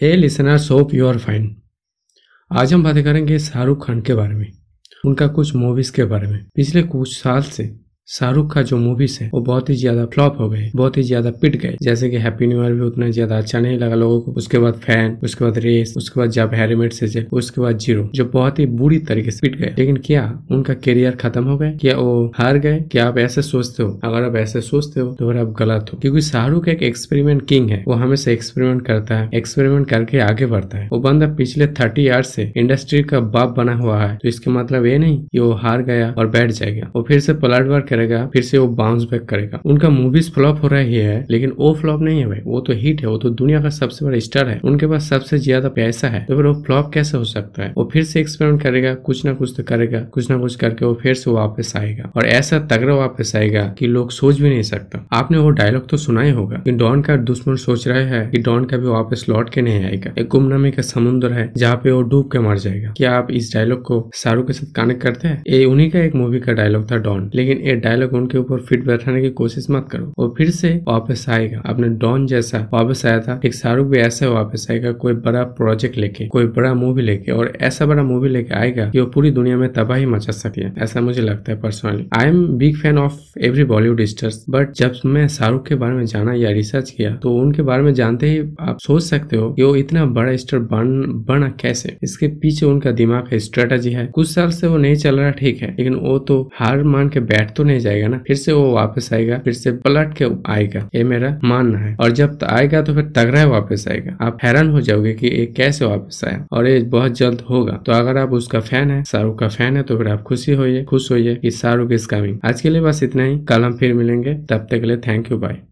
Hey listeners hope you are fine आज हम बातें करेंगे शाहरुख खान के बारे में, उनका कुछ मूवीज़ के बारे में। पिछले कुछ साल से शाहरुख का जो मूवीज़ है वो बहुत ही ज़्यादा फ्लॉप हो गए बहुत ही ज़्यादा पिट गए जैसे कि हैप्पी न्यू ईयर भी उतना ज़्यादा अच्छा नहीं लगा लोगों को। उसके बाद फ़ैन उसके बाद रेस उसके बाद जब हैरीमेट से उसके बाद ज़ीरो जो बहुत ही बुरी तरीके से पिट गए। लेकिन क्या उनका करियर खत्म हो गए? क्या वो हार गए? क्या आप ऐसे सोचते हो? अगर आप ऐसे सोचते हो तो फिर आप गलत हो। क्योंकि शाहरुख एक एक्सपेरिमेंट किंग है। वो हमेशा एक्सपेरिमेंट करता है एक्सपेरिमेंट करके आगे बढ़ता है। वो बंदा पिछले थर्टी ईयर से इंडस्ट्री का बाप बना हुआ है। तो इसके मतलब ये नहीं कि वो हार गया और बैठ जाएगा। वो फिर से पलट करेगा, फिर से वो बाउंस बैक करेगा। उनका मूवीज़ फ्लॉप हो रहा है लेकिन वो फ्लॉप नहीं है भाई। वो तो हिट है, वो तो दुनिया का सबसे बड़ा स्टार है। उनके पास सबसे ज़्यादा पैसा है। तो फिर वो फ्लॉप कैसे हो सकता है? वो फिर से एक्सपेरिमेंट करेगा, कुछ ना कुछ तो करेगा, कुछ ना कुछ करके वो फिर से वापस आएगा। और ऐसा तगड़ा वापस आएगा की लोग सोच भी नहीं सकता। आपने वो डायलॉग तो सुना ही होगा कि डॉन का दुश्मन सोच रहा है कि डॉन का भी वापस लौट के नहीं आएगा। एक गुमनामी का समुद्र है, जहाँ पे वो डूब के मर जाएगा। क्या आप इस डायलॉग को शाहरुख के साथ कनेक्ट करते हैं? ये उन्हीं का एक मूवी का डायलॉग था डॉन। लेकिन ये डायलॉग उनके ऊपर फिट बैठाने की कोशिश मत करो। वो फिर से वापस आएगा। अपने डॉन जैसा वापस आया था। एक शाहरुख भी ऐसा वापस आएगा, कोई बड़ा प्रोजेक्ट लेके, कोई बड़ा मूवी लेके और ऐसा बड़ा मूवी लेके आएगा कि वो पूरी दुनिया में तबाही मचा सके। ऐसा मुझे लगता है personally I am big fan of every Bollywood stars but जब मैं शाहरुख के बारे में जाना या रिसर्च किया तो उनके बारे में जानते ही आप सोच सकते हो कि वो इतना बड़ा स्टार बन, बना कैसे? इसके पीछे उनका दिमाग है स्ट्रेटेजी है। कुछ साल से वो नहीं चल रहा, ठीक है। लेकिन वो तो हार मान के बैठ तो नहीं जाएगा ना, फिर से वो वापस आएगा, फिर से पलट के आएगा। ये मेरा मानना है। और जब आएगा तो फिर तगड़ा वापस आएगा। आप हैरान हो जाओगे कि ये कैसे वापस आया। और ये बहुत जल्द होगा। तो अगर आप उसका फ़ैन है, शाहरुख का फ़ैन है तो फिर आप खुशी होइए, खुश होइए कि शाहरुख इज़ कमिंग। आज के लिए बस इतना ही। कल हम फिर मिलेंगे। तब तक के लिए थैंक यू बाय